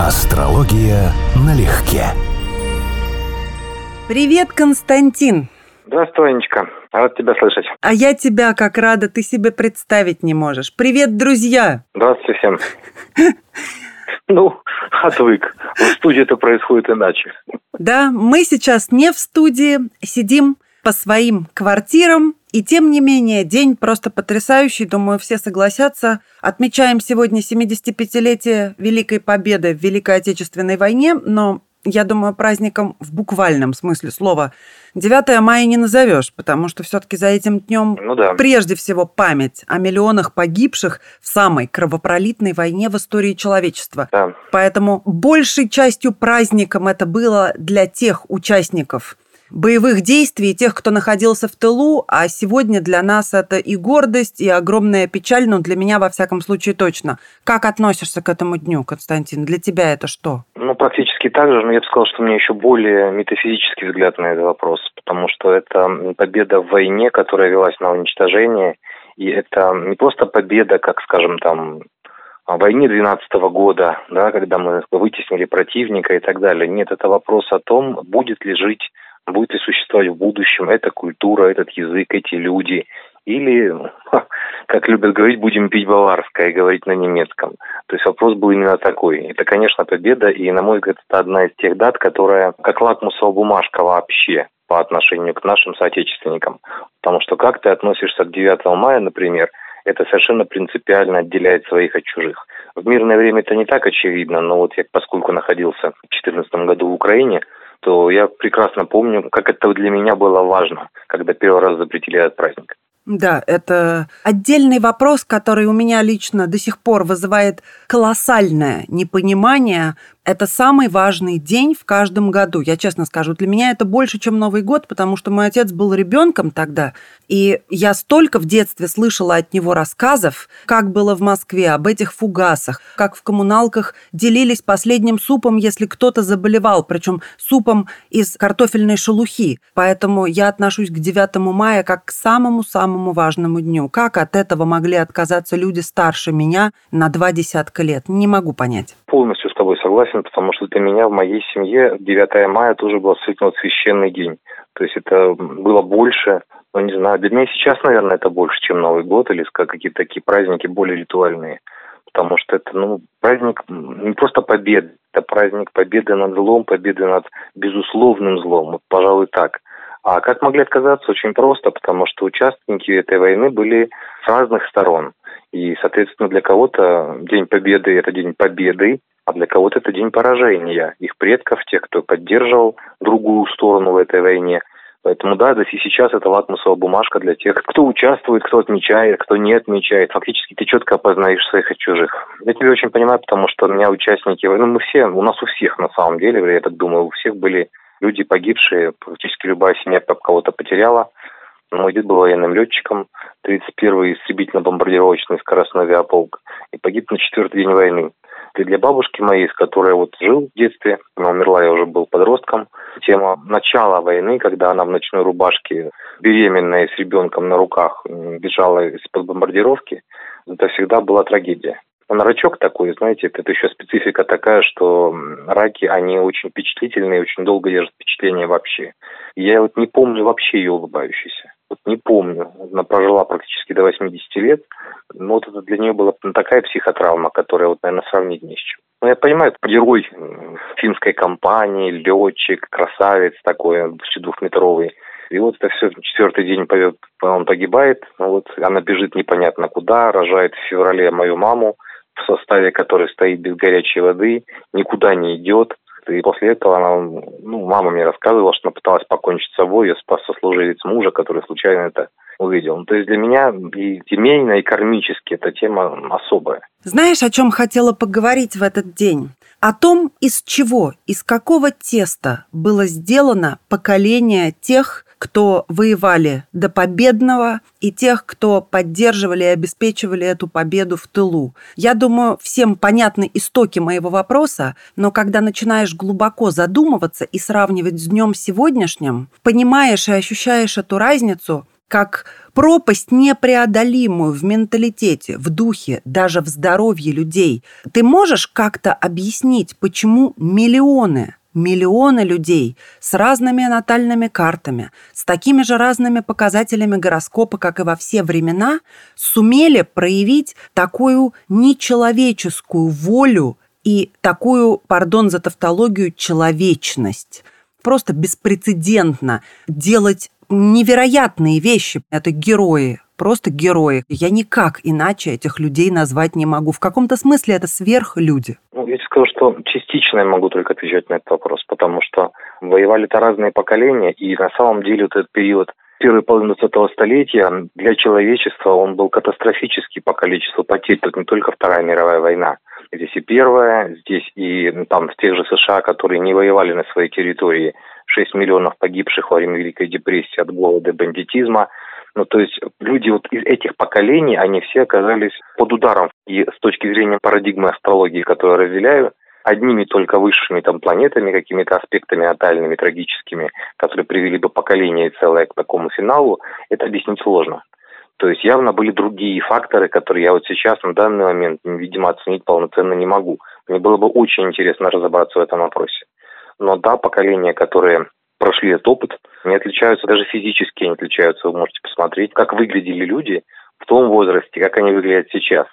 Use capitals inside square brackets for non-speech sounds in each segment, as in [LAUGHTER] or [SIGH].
Астрология налегке. Привет, Константин. Здравствуй, Анечка. Рад тебя слышать. А я тебя как рада, ты себе представить не можешь. Привет, друзья. Здравствуйте всем. [LAUGHS] Ну, отвык. В студии это происходит иначе. Да, мы сейчас не в студии, сидим по своим квартирам, и тем не менее, день просто потрясающий, думаю, все согласятся. Отмечаем сегодня 75-летие Великой Победы в Великой Отечественной войне, но я думаю, праздником в буквальном смысле слова 9 мая не назовешь, потому что все-таки за этим днем ну да. прежде всего память о миллионах погибших в самой кровопролитной войне в истории человечества. Да. Поэтому большей частью праздником это было для тех участников боевых действий, тех, кто находился в тылу, а сегодня для нас это и гордость, и огромная печаль, но для меня, во всяком случае, точно. Как относишься к этому дню, Константин? Для тебя это что? Ну, практически так же, но я бы сказал, что у меня еще более метафизический взгляд на этот вопрос, потому что это победа в войне, которая велась на уничтожение, и это не просто победа, как, скажем, там, войне 12 года, да, когда мы вытеснили противника и так далее. Нет, это вопрос о том, будет ли жить будет ли существовать в будущем эта культура, этот язык, эти люди, или, как любят говорить, будем пить баварское и говорить на немецком. То есть вопрос был именно такой. Это, конечно, победа, и, на мой взгляд, это одна из тех дат, которая как лакмусовая бумажка вообще по отношению к нашим соотечественникам. Потому что как ты относишься к 9 мая, например, это совершенно принципиально отделяет своих от чужих. В мирное время это не так очевидно, но вот я, поскольку находился в 2014 году в Украине, то я прекрасно помню, как это для меня было важно, когда первый раз запретили этот праздник. Да, это отдельный вопрос, который у меня лично до сих пор вызывает колоссальное непонимание это самый важный день в каждом году. Я честно скажу, для меня это больше, чем Новый год, потому что мой отец был ребенком тогда, и я столько в детстве слышала от него рассказов, как было в Москве, об этих фугасах, как в коммуналках делились последним супом, если кто-то заболевал, причем супом из картофельной шелухи. Поэтому я отношусь к 9 мая как к самому-самому важному дню. Как от этого могли отказаться люди старше меня на два десятка лет? Не могу понять. Полностью с тобой согласен потому что для меня в моей семье 9 мая тоже был абсолютно священный день. То есть это было больше, ну не знаю, для меня сейчас, наверное, это больше, чем Новый год или какие-то такие праздники более ритуальные. Потому что это, ну, праздник не просто победы, это праздник победы над злом, победы над безусловным злом, вот, пожалуй, так. А как могли отказаться? Очень просто, потому что участники этой войны были с разных сторон. И, соответственно, для кого-то День Победы – это День Победы, а для кого-то это день поражения их предков, тех, кто поддерживал другую сторону в этой войне. Поэтому да, и сейчас это лакмусовая бумажка для тех, кто участвует, кто отмечает, кто не отмечает. Фактически ты четко опознаешь своих от чужих. Я тебя очень понимаю, потому что у меня участники, ну мы все, у нас у всех на самом деле, я так думаю, у всех были люди погибшие, практически любая семья кого-то потеряла. Мой дед был военным летчиком, 31-й истребительно-бомбардировочный скоростной авиаполк, и погиб на четвертый день войны. И для бабушки моей, с которой вот жил в детстве, она умерла, я уже был подростком, тема начала войны, когда она в ночной рубашке, беременная с ребенком на руках, бежала из-под бомбардировки, это всегда была трагедия. Он рачок такой, знаете, это еще специфика такая, что раки, они очень впечатлительные, очень долго держат впечатление вообще. Я вот не помню вообще ее улыбающейся. Вот не помню. Она прожила практически до 80 лет. Но вот это для нее была такая психотравма, которая, вот, наверное, сравнить не с чем. Ну, я понимаю, герой финской компании, летчик, красавец такой, почти двухметровый. И вот это все, четвертый день он погибает, ну, вот она бежит непонятно куда, рожает в феврале мою маму, в составе которой стоит без горячей воды, никуда не идет, и после этого она, ну, мама мне рассказывала, что она пыталась покончить с собой, ее спас сослуживец мужа, который случайно это увидел. Ну, то есть для меня и семейно, и кармически эта тема особая. Знаешь, о чем хотела поговорить в этот день? О том, из чего, из какого теста было сделано поколение тех, кто воевали до победного, и тех, кто поддерживали и обеспечивали эту победу в тылу. Я думаю, всем понятны истоки моего вопроса, но когда начинаешь глубоко задумываться и сравнивать с днем сегодняшним, понимаешь и ощущаешь эту разницу, как пропасть непреодолимую в менталитете, в духе, даже в здоровье людей. Ты можешь как-то объяснить, почему миллионы миллионы людей с разными натальными картами, с такими же разными показателями гороскопа, как и во все времена, сумели проявить такую нечеловеческую волю и такую, пардон за тавтологию, человечность. Просто беспрецедентно делать невероятные вещи. Это герои, просто герои. Я никак иначе этих людей назвать не могу. В каком-то смысле это сверхлюди. Ну, я тебе скажу, что частично я могу только отвечать на этот вопрос, потому что воевали-то разные поколения, и на самом деле вот этот период первой половины 20 столетия для человечества он был катастрофический по количеству потерь. Тут не только Вторая мировая война. Здесь и Первая, здесь и ну, там в тех же США, которые не воевали на своей территории, 6 миллионов погибших во время Великой депрессии от голода и бандитизма. Ну, то есть люди вот из этих поколений, они все оказались под ударом. И с точки зрения парадигмы астрологии, которую я разделяю, одними только высшими там планетами, какими-то аспектами натальными, трагическими, которые привели бы поколение целое к такому финалу, это объяснить сложно. То есть явно были другие факторы, которые я вот сейчас на данный момент, видимо, оценить полноценно не могу. Мне было бы очень интересно разобраться в этом вопросе. Но да, поколения, которые прошли этот опыт, не отличаются даже физически, не отличаются. Вы можете посмотреть, как выглядели люди в том возрасте, как они выглядят сейчас.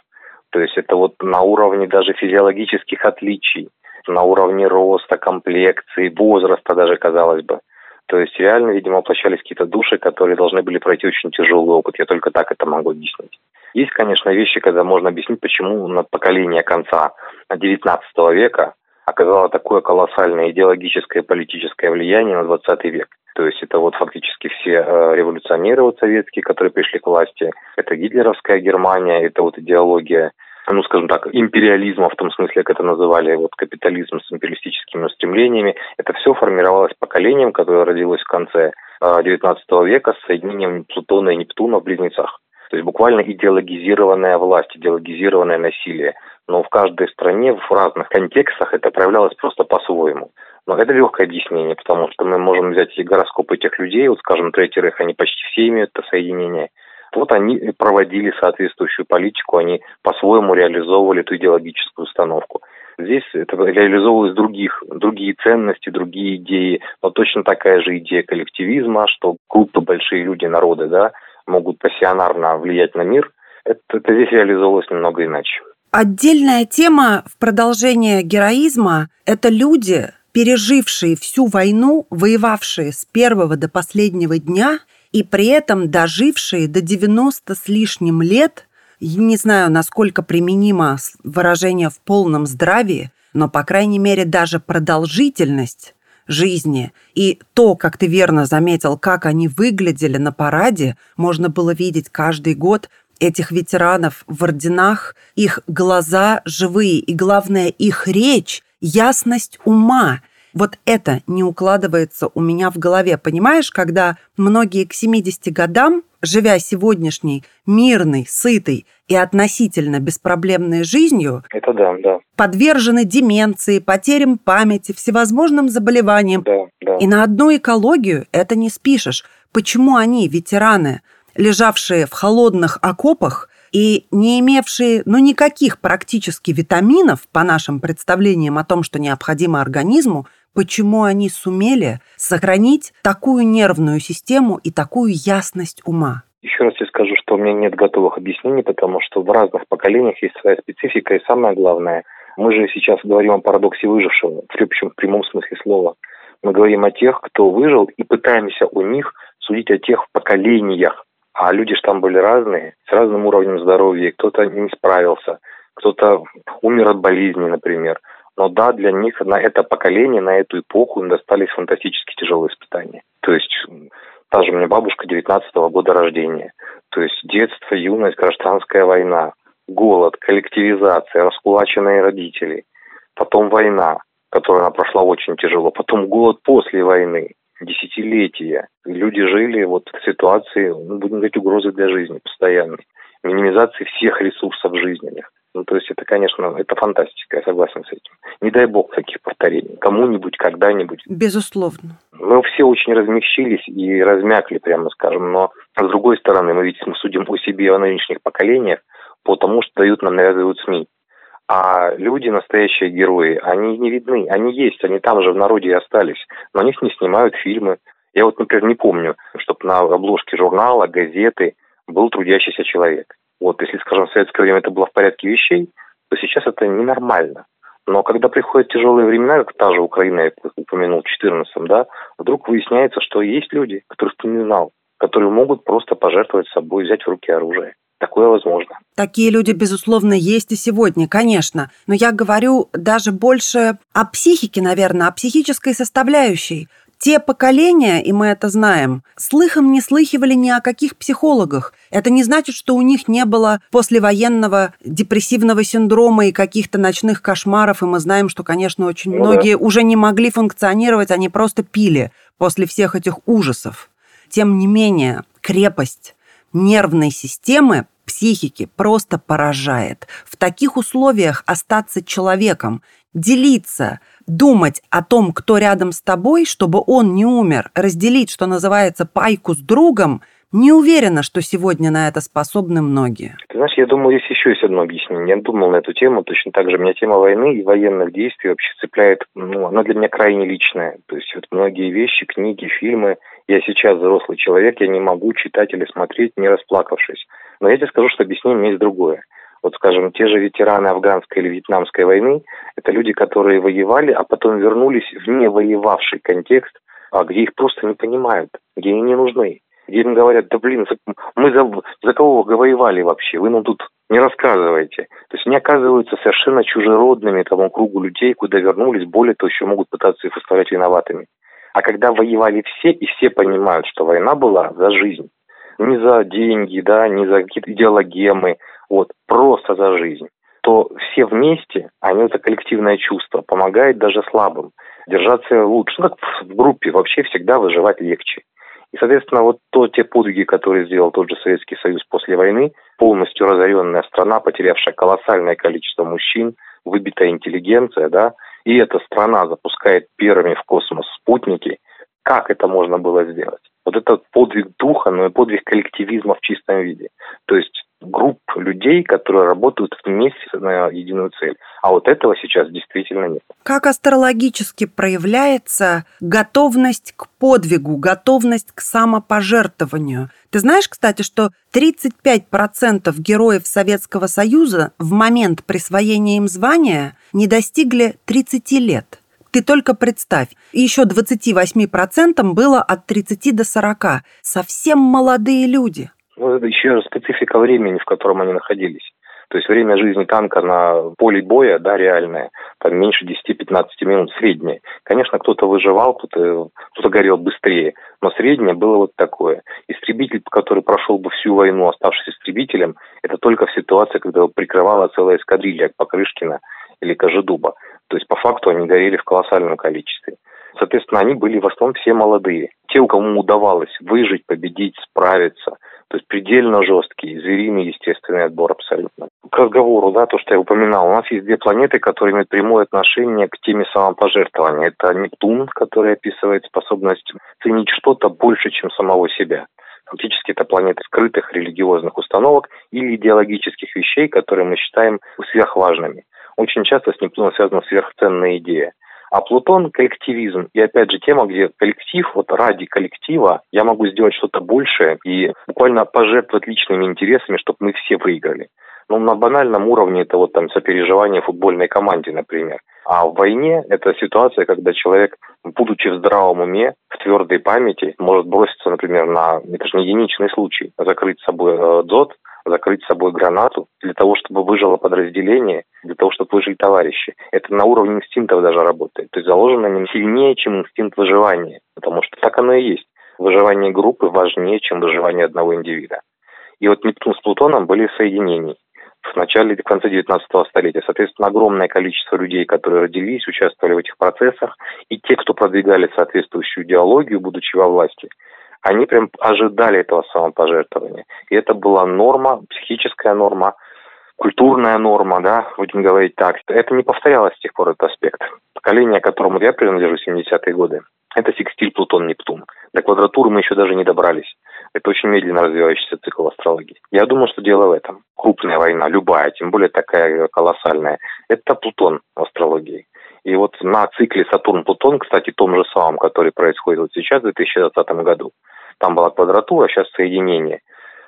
То есть это вот на уровне даже физиологических отличий, на уровне роста, комплекции, возраста даже, казалось бы. То есть реально, видимо, воплощались какие-то души, которые должны были пройти очень тяжелый опыт. Я только так это могу объяснить. Есть, конечно, вещи, когда можно объяснить, почему на поколение конца XIX века оказало такое колоссальное идеологическое и политическое влияние на 20 век. То есть это вот фактически все э, революционеры вот советские, которые пришли к власти. Это гитлеровская Германия, это вот идеология ну, скажем так, империализма, в том смысле, как это называли, вот капитализм с империалистическими устремлениями, это все формировалось поколением, которое родилось в конце XIX э, века с соединением Плутона и Нептуна в близнецах. То есть буквально идеологизированная власть, идеологизированное насилие. Но в каждой стране, в разных контекстах это проявлялось просто по-своему. Но это легкое объяснение, потому что мы можем взять и гороскопы этих людей, вот, скажем, третьих, они почти все имеют это соединение. Вот они проводили соответствующую политику, они по-своему реализовывали эту идеологическую установку. Здесь это реализовывались других, другие ценности, другие идеи, но точно такая же идея коллективизма, что группы, большие люди, народы, да, могут пассионарно влиять на мир. Это, это здесь реализовывалось немного иначе. Отдельная тема в продолжение героизма – это люди, пережившие всю войну, воевавшие с первого до последнего дня и при этом дожившие до 90 с лишним лет, не знаю, насколько применимо выражение «в полном здравии», но, по крайней мере, даже продолжительность жизни и то, как ты верно заметил, как они выглядели на параде, можно было видеть каждый год этих ветеранов в орденах, их глаза живые и, главное, их речь, ясность ума. Вот это не укладывается у меня в голове. Понимаешь, когда многие к 70 годам, живя сегодняшней мирной, сытой и относительно беспроблемной жизнью, это да, да. подвержены деменции, потерям памяти, всевозможным заболеваниям. Да, да. И на одну экологию это не спишешь. Почему они, ветераны, лежавшие в холодных окопах, и не имевшие ну, никаких практически витаминов, по нашим представлениям о том, что необходимо организму, почему они сумели сохранить такую нервную систему и такую ясность ума? Еще раз я скажу, что у меня нет готовых объяснений, потому что в разных поколениях есть своя специфика, и самое главное, мы же сейчас говорим о парадоксе выжившего, в общем, в прямом смысле слова. Мы говорим о тех, кто выжил, и пытаемся у них судить о тех поколениях. А люди же там были разные, с разным уровнем здоровья. Кто-то не справился, кто-то умер от болезни, например. Но да, для них на это поколение, на эту эпоху им достались фантастически тяжелые испытания. То есть та же у меня бабушка 19-го года рождения. То есть детство, юность, гражданская война, голод, коллективизация, раскулаченные родители. Потом война, которая она прошла очень тяжело. Потом голод после войны, десятилетия. Люди жили вот в ситуации, ну, будем говорить, угрозы для жизни постоянной. Минимизации всех ресурсов жизненных. Ну, то есть это, конечно, это фантастика, я согласен с этим. Не дай бог таких повторений. Кому-нибудь, когда-нибудь. Безусловно. Мы все очень размягчились и размякли, прямо скажем, но с другой стороны, мы ведь мы судим о себе, о нынешних поколениях, по тому, что дают нам навязывают СМИ. А люди, настоящие герои, они не видны, они есть, они там же в народе и остались, но они с не снимают фильмы. Я вот, например, не помню, чтобы на обложке журнала, газеты был трудящийся человек. Вот, если, скажем, в советское время это было в порядке вещей, то сейчас это ненормально. Но когда приходят тяжелые времена, как та же Украина, я упомянул, в 14 да, вдруг выясняется, что есть люди, которых ты не знал, которые могут просто пожертвовать собой, взять в руки оружие. Такое возможно. Такие люди, безусловно, есть и сегодня, конечно. Но я говорю даже больше о психике, наверное, о психической составляющей. Те поколения, и мы это знаем, слыхом не слыхивали ни о каких психологах. Это не значит, что у них не было послевоенного депрессивного синдрома и каких-то ночных кошмаров, и мы знаем, что, конечно, очень ну, многие да. уже не могли функционировать, они просто пили после всех этих ужасов. Тем не менее, крепость нервной системы психики просто поражает. В таких условиях остаться человеком, делиться, думать о том, кто рядом с тобой, чтобы он не умер, разделить, что называется, пайку с другом, не уверена, что сегодня на это способны многие. Ты знаешь, я думаю, здесь еще есть одно объяснение. Я думал на эту тему, точно так же. Меня тема войны и военных действий вообще цепляет, ну, она для меня крайне личная. То есть вот многие вещи, книги, фильмы, я сейчас взрослый человек, я не могу читать или смотреть, не расплакавшись. Но я тебе скажу, что объяснение есть другое. Вот, скажем, те же ветераны афганской или вьетнамской войны, это люди, которые воевали, а потом вернулись в не воевавший контекст, а где их просто не понимают, где они не нужны. Где им говорят, да блин, мы за, за кого вы воевали вообще? Вы нам тут не рассказываете. То есть они оказываются совершенно чужеродными тому кругу людей, куда вернулись, более того, еще могут пытаться их выставлять виноватыми. А когда воевали все, и все понимают, что война была за жизнь, не за деньги, да, не за какие-то идеологемы, вот, просто за жизнь, то все вместе, они это коллективное чувство, помогает даже слабым держаться лучше. Ну, как в группе вообще всегда выживать легче. И, соответственно, вот то, те подвиги, которые сделал тот же Советский Союз после войны, полностью разоренная страна, потерявшая колоссальное количество мужчин, выбитая интеллигенция, да, и эта страна запускает первыми в космос спутники, как это можно было сделать? Вот это подвиг духа, но и подвиг коллективизма в чистом виде. То есть групп людей, которые работают вместе на единую цель. А вот этого сейчас действительно нет. Как астрологически проявляется готовность к подвигу, готовность к самопожертвованию? Ты знаешь, кстати, что 35% героев Советского Союза в момент присвоения им звания не достигли 30 лет. Ты только представь, еще 28% было от 30 до 40. Совсем молодые люди. Ну, это еще специфика времени, в котором они находились. То есть время жизни танка на поле боя, да, реальное, там меньше 10-15 минут, среднее. Конечно, кто-то выживал, кто-то кто горел быстрее, но среднее было вот такое. Истребитель, который прошел бы всю войну, оставшись истребителем, это только в ситуации, когда его прикрывала целая эскадрилья Покрышкина или Кожедуба. То есть по факту они горели в колоссальном количестве. Соответственно, они были в основном все молодые. Те, у кому удавалось выжить, победить, справиться – то есть предельно жесткий, звериный естественный отбор абсолютно. К разговору, да, то, что я упоминал, у нас есть две планеты, которые имеют прямое отношение к теме самопожертвования. Это Нептун, который описывает способность ценить что-то больше, чем самого себя. Фактически это планета скрытых религиозных установок или идеологических вещей, которые мы считаем сверхважными. Очень часто с Нептуном связана сверхценная идея. А Плутон – коллективизм. И опять же тема, где коллектив, вот ради коллектива я могу сделать что-то большее и буквально пожертвовать личными интересами, чтобы мы все выиграли. Ну, на банальном уровне это вот там сопереживание футбольной команде, например. А в войне это ситуация, когда человек, будучи в здравом уме, в твердой памяти, может броситься, например, на, это же не единичный случай, закрыть с собой э, дзот, закрыть с собой гранату для того, чтобы выжило подразделение, для того, чтобы выжили товарищи. Это на уровне инстинктов даже работает. То есть заложено не сильнее, чем инстинкт выживания. Потому что так оно и есть. Выживание группы важнее, чем выживание одного индивида. И вот Нептун с Плутоном были в соединении в начале, в конце 19 столетия. Соответственно, огромное количество людей, которые родились, участвовали в этих процессах, и те, кто продвигали соответствующую идеологию, будучи во власти, они прям ожидали этого самопожертвования. И это была норма, психическая норма, культурная норма, да, будем говорить так. Это не повторялось с тех пор, этот аспект. Поколение, которому я принадлежу, 70-е годы, Это секстиль Плутон-Нептун. До квадратуры мы еще даже не добрались. Это очень медленно развивающийся цикл астрологии. Я думаю, что дело в этом. Крупная война, любая, тем более такая колоссальная, это Плутон в астрологии. И вот на цикле Сатурн-Плутон, кстати, том же самом, который происходит вот сейчас, в 2020 году, там была квадратура, а сейчас соединение.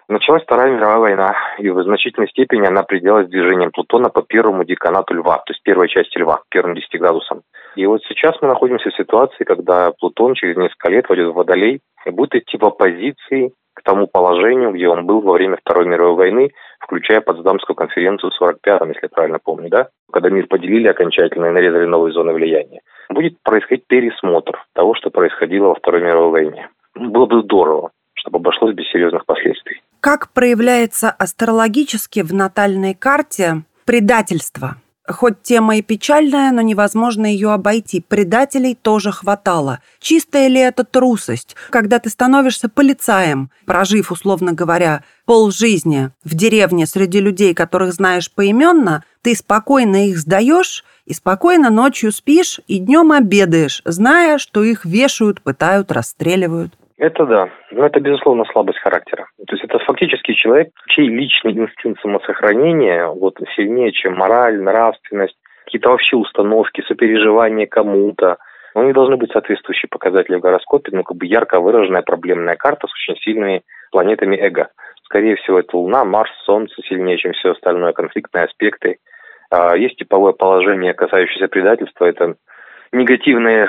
Началась Вторая мировая война, и в значительной степени она определялась движением Плутона по первому деканату Льва, то есть первой части Льва, первым 10 градусам. И вот сейчас мы находимся в ситуации, когда Плутон через несколько лет войдет в Водолей и будет идти в оппозиции к тому положению, где он был во время Второй мировой войны, включая Потсдамскую конференцию в 45-м, если я правильно помню, да? Когда мир поделили окончательно и нарезали новые зоны влияния. Будет происходить пересмотр того, что происходило во Второй мировой войне. Было бы здорово, чтобы обошлось без серьезных последствий. Как проявляется астрологически в натальной карте предательство? Хоть тема и печальная, но невозможно ее обойти. Предателей тоже хватало. Чистая ли это трусость, когда ты становишься полицаем, прожив, условно говоря, полжизни в деревне среди людей, которых знаешь поименно, ты спокойно их сдаешь и спокойно ночью спишь и днем обедаешь, зная, что их вешают, пытают, расстреливают. Это да. Но это, безусловно, слабость характера. То есть это фактически человек, чей личный инстинкт самосохранения вот, сильнее, чем мораль, нравственность, какие-то вообще установки, сопереживания кому-то. Но они должны быть соответствующие показатели в гороскопе, ну, как бы ярко выраженная проблемная карта с очень сильными планетами эго. Скорее всего, это Луна, Марс, Солнце сильнее, чем все остальное, конфликтные аспекты. А есть типовое положение, касающееся предательства, это негативные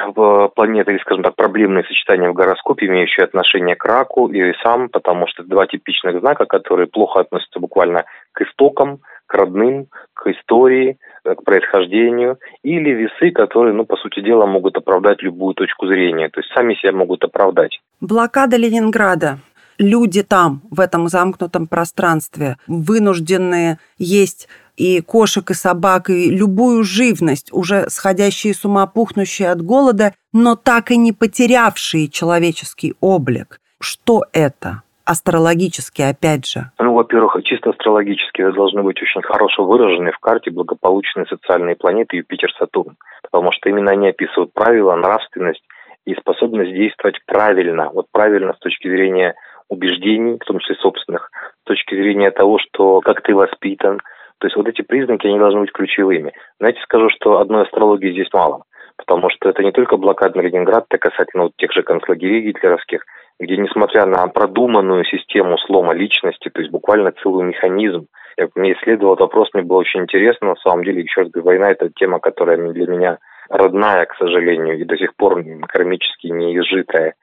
планеты, или, скажем так, проблемные сочетания в гороскопе, имеющие отношение к раку и весам, потому что два типичных знака, которые плохо относятся буквально к истокам, к родным, к истории, к происхождению, или весы, которые, ну, по сути дела, могут оправдать любую точку зрения, то есть сами себя могут оправдать. Блокада Ленинграда. Люди там, в этом замкнутом пространстве, вынужденные есть и кошек, и собак, и любую живность, уже сходящие с ума, пухнущие от голода, но так и не потерявшие человеческий облик. Что это? Астрологически, опять же. Ну, во-первых, чисто астрологически должны быть очень хорошо выражены в карте благополучные социальные планеты Юпитер-Сатурн, потому что именно они описывают правила, нравственность и способность действовать правильно. Вот правильно с точки зрения убеждений, в том числе собственных, с точки зрения того, что как ты воспитан, то есть вот эти признаки, они должны быть ключевыми. Знаете, скажу, что одной астрологии здесь мало, потому что это не только блокада на Ленинград, это касательно вот тех же концлагерей гитлеровских, где, несмотря на продуманную систему слома личности, то есть буквально целый механизм, я, мне исследовал этот вопрос, мне было очень интересно, на самом деле, еще раз говорю, война – это тема, которая для меня родная, к сожалению, и до сих пор кармически не изжитая.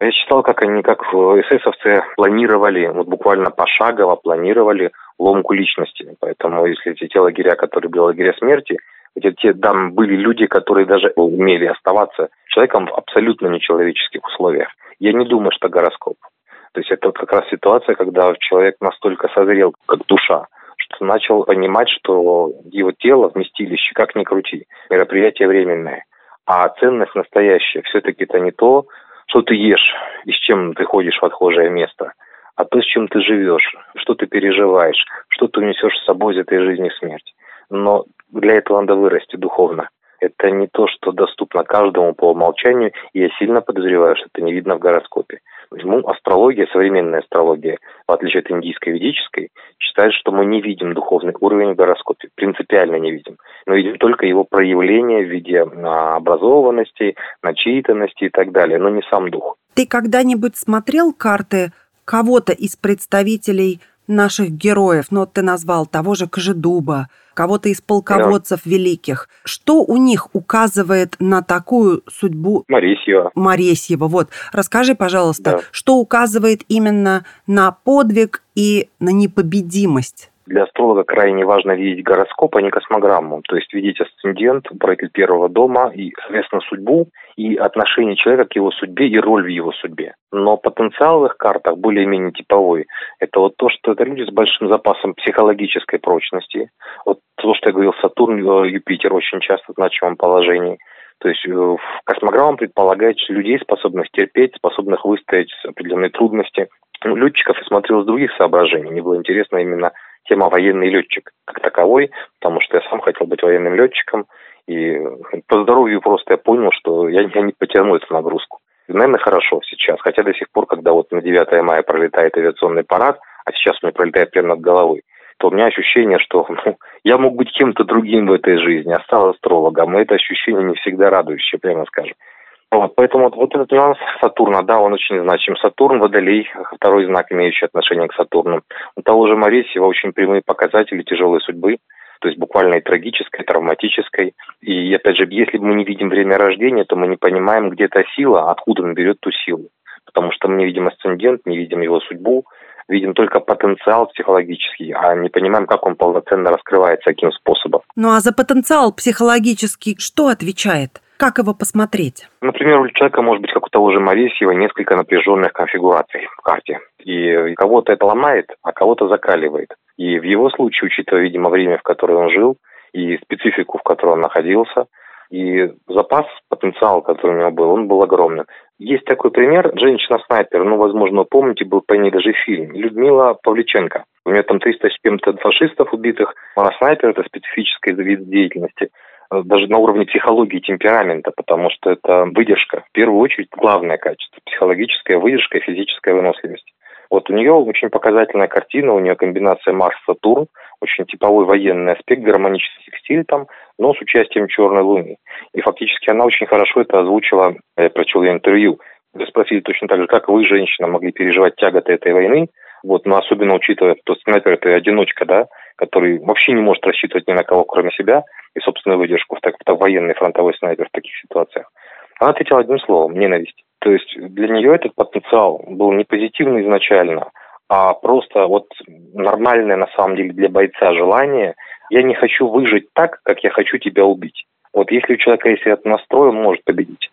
Я читал, как они, как эсэсовцы планировали, вот буквально пошагово планировали ломку личности. Поэтому если эти те лагеря, которые были лагеря смерти, эти те, там были люди, которые даже умели оставаться человеком в абсолютно нечеловеческих условиях. Я не думаю, что гороскоп. То есть это вот как раз ситуация, когда человек настолько созрел, как душа, что начал понимать, что его тело вместилище, как ни крути, мероприятие временное. А ценность настоящая все-таки это не то, что ты ешь и с чем ты ходишь в отхожее место, а то, с чем ты живешь, что ты переживаешь, что ты унесешь с собой из этой жизни в смерть. Но для этого надо вырасти духовно. Это не то, что доступно каждому по умолчанию, и я сильно подозреваю, что это не видно в гороскопе. Ну, астрология, современная астрология, в отличие от индийской ведической, считает, что мы не видим духовный уровень в гороскопе, принципиально не видим. Мы видим только его проявление в виде а, образованности, начитанности и так далее, но не сам дух. Ты когда-нибудь смотрел карты кого-то из представителей наших героев, ну, вот ты назвал того же Кожедуба, кого-то из полководцев да. великих. Что у них указывает на такую судьбу? Моресьева. Моресьева, вот. Расскажи, пожалуйста, да. что указывает именно на подвиг и на непобедимость? Для астролога крайне важно видеть гороскоп, а не космограмму. То есть видеть асцендент, управитель первого дома и, соответственно, судьбу и отношение человека к его судьбе и роль в его судьбе. Но потенциал в их картах более-менее типовой. Это вот то, что это люди с большим запасом психологической прочности. Вот то, что я говорил, Сатурн, э, Юпитер очень часто в значимом положении. То есть э, космограмма предполагает людей, способных терпеть, способных выстоять определенные трудности. Ну, летчиков я смотрел с других соображений. Мне было интересно именно тема военный летчик как таковой, потому что я сам хотел быть военным летчиком, и по здоровью просто я понял, что я, я не потяну эту нагрузку. Наверное, хорошо сейчас. Хотя до сих пор, когда вот на 9 мая пролетает авиационный парад, а сейчас он пролетает прямо над головой, то у меня ощущение, что ну, я мог быть кем-то другим в этой жизни, а стал астрологом. И это ощущение не всегда радующее, прямо скажем. Вот, поэтому вот, этот нюанс Сатурна, да, он очень значим. Сатурн, Водолей, второй знак, имеющий отношение к Сатурну. У того же Моресьева очень прямые показатели тяжелой судьбы, то есть буквально и трагической, и травматической. И опять же, если мы не видим время рождения, то мы не понимаем, где та сила, откуда он берет ту силу. Потому что мы не видим асцендент, не видим его судьбу, видим только потенциал психологический, а не понимаем, как он полноценно раскрывается, каким способом. Ну а за потенциал психологический что отвечает? Как его посмотреть? Например, у человека может быть, как у того же Моресьева, несколько напряженных конфигураций в карте. И кого-то это ломает, а кого-то закаливает. И в его случае, учитывая, видимо, время, в которое он жил, и специфику, в которой он находился, и запас, потенциал, который у него был, он был огромным. Есть такой пример, женщина-снайпер, ну, возможно, вы помните, был по ней даже фильм, Людмила Павличенко. У нее там 300 с чем-то фашистов убитых, она снайпер, это специфический вид деятельности даже на уровне психологии темперамента, потому что это выдержка. В первую очередь главное качество. Психологическая выдержка и физическая выносливость. Вот у нее очень показательная картина, у нее комбинация Марс-Сатурн, очень типовой военный аспект, гармонический стиль там, но с участием Черной Луны. И фактически она очень хорошо это озвучила, я прочел ее интервью. Спросили точно так же, как вы, женщина, могли переживать тяготы этой войны, вот, но особенно учитывая, что снайпер это одиночка, да, который вообще не может рассчитывать ни на кого, кроме себя, и собственную выдержку в, так, так, военный фронтовой снайпер в таких ситуациях. Она ответила одним словом – ненависть. То есть для нее этот потенциал был не позитивный изначально, а просто вот нормальное на самом деле для бойца желание «я не хочу выжить так, как я хочу тебя убить». Вот если у человека есть этот настрой, он может победить.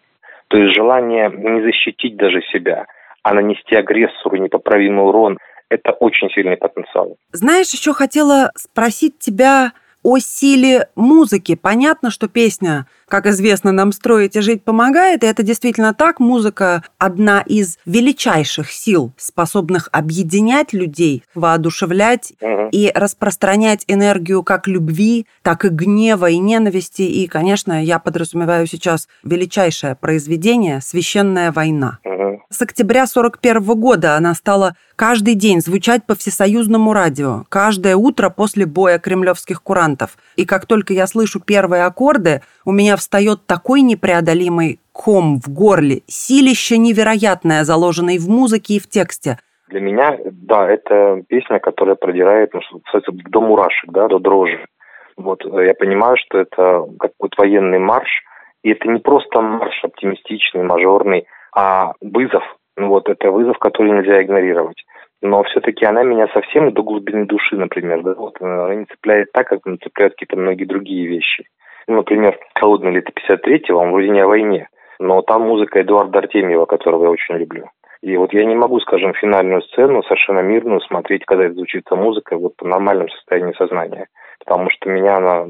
То есть желание не защитить даже себя, а нанести агрессору непоправимый урон – это очень сильный потенциал. Знаешь, еще хотела спросить тебя о силе музыки. Понятно, что песня, как известно, нам строить и жить помогает, и это действительно так. Музыка – одна из величайших сил, способных объединять людей, воодушевлять угу. и распространять энергию как любви, так и гнева и ненависти. И, конечно, я подразумеваю сейчас величайшее произведение «Священная война». Угу. С октября 41 года она стала каждый день звучать по всесоюзному радио, каждое утро после боя кремлевских курантов. И как только я слышу первые аккорды, у меня встает такой непреодолимый ком в горле, силище невероятное, заложенное в музыке и в тексте. Для меня, да, это песня, которая продирает, ну, кстати, до мурашек, да, до дрожи. Вот я понимаю, что это как вот военный марш, и это не просто марш оптимистичный, мажорный, а вызов. Ну вот это вызов, который нельзя игнорировать. Но все-таки она меня совсем до глубины души, например, да, вот она не цепляет так, как она цепляет какие-то многие другие вещи. Ну, например, «Холодное лето 53-го», он вроде не о войне, но там музыка Эдуарда Артемьева, которого я очень люблю. И вот я не могу, скажем, финальную сцену совершенно мирную смотреть, когда звучит музыка вот в нормальном состоянии сознания. Потому что меня она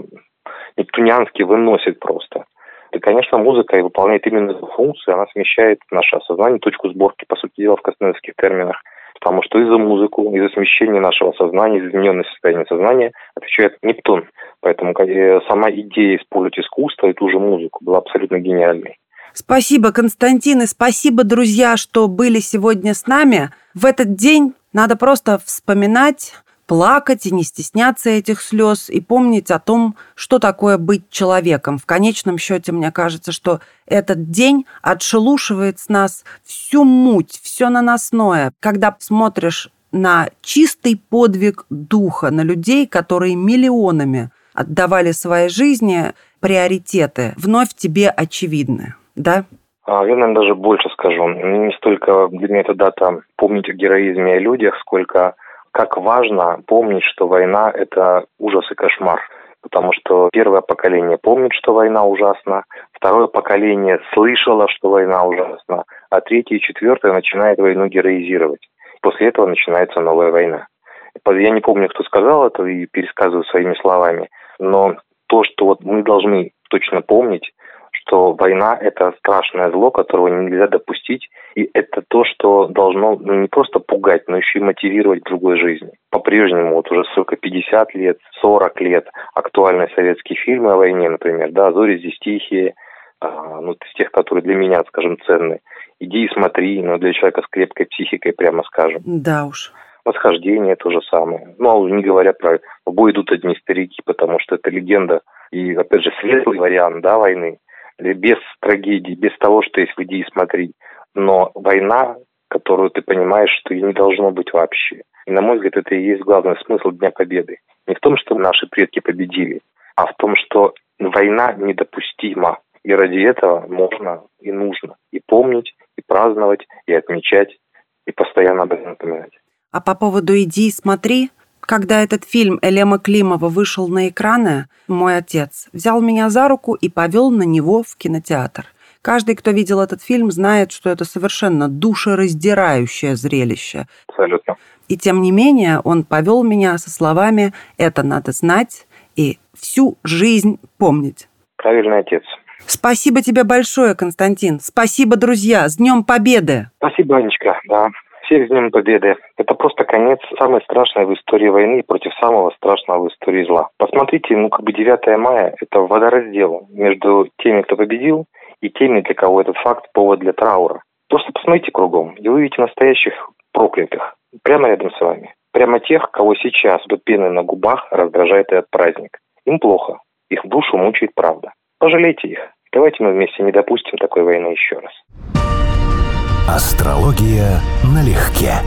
нептуниански выносит просто. И, конечно, музыка выполняет именно эту функцию, она смещает наше сознание, точку сборки, по сути дела, в космических терминах. Потому что и за музыку, и за смещение нашего сознания, измененное состояние сознания отвечает Нептун. Поэтому э, сама идея использовать искусство и ту же музыку была абсолютно гениальной. Спасибо, Константин, и спасибо, друзья, что были сегодня с нами. В этот день надо просто вспоминать плакать и не стесняться этих слез и помнить о том, что такое быть человеком. В конечном счете, мне кажется, что этот день отшелушивает с нас всю муть, все наносное. Когда смотришь на чистый подвиг духа, на людей, которые миллионами отдавали своей жизни приоритеты, вновь тебе очевидны, да? А, я, наверное, даже больше скажу. Не столько для меня эта дата помнить о героизме и о людях, сколько как важно помнить, что война – это ужас и кошмар. Потому что первое поколение помнит, что война ужасна, второе поколение слышало, что война ужасна, а третье и четвертое начинает войну героизировать. После этого начинается новая война. Я не помню, кто сказал это и пересказываю своими словами, но то, что вот мы должны точно помнить, что война – это страшное зло, которого нельзя допустить, и это то, что должно ну, не просто пугать, но еще и мотивировать к другой жизни. По-прежнему, вот уже сколько, 50 лет, 40 лет, актуальные советские фильмы о войне, например, да, «Зори здесь тихие», а, ну, из тех, которые для меня, скажем, ценны. Иди и смотри, но для человека с крепкой психикой, прямо скажем. Да уж. Восхождение то же самое. Ну, а не говоря про «В бой идут одни старики», потому что это легенда и, опять же, светлый вариант, да, войны. Без трагедии, без того, что есть «Иди и смотри». Но война, которую ты понимаешь, что ее не должно быть вообще. И, на мой взгляд, это и есть главный смысл Дня Победы. Не в том, что наши предки победили, а в том, что война недопустима. И ради этого можно и нужно и помнить, и праздновать, и отмечать, и постоянно об этом напоминать. А по поводу «Иди и смотри», когда этот фильм Элема Климова вышел на экраны, мой отец взял меня за руку и повел на него в кинотеатр. Каждый, кто видел этот фильм, знает, что это совершенно душераздирающее зрелище. Абсолютно. И тем не менее он повел меня со словами «это надо знать и всю жизнь помнить». Правильный отец. Спасибо тебе большое, Константин. Спасибо, друзья. С Днем Победы. Спасибо, Анечка. Да. Всех с Днем Победы. Это просто конец самой страшной в истории войны против самого страшного в истории зла. Посмотрите, ну как бы 9 мая – это водораздел между теми, кто победил, и теми, для кого этот факт – повод для траура. Просто посмотрите кругом, и вы увидите настоящих проклятых прямо рядом с вами. Прямо тех, кого сейчас до пены на губах раздражает этот праздник. Им плохо, их душу мучает правда. Пожалейте их. Давайте мы вместе не допустим такой войны еще раз. Астрология налегке.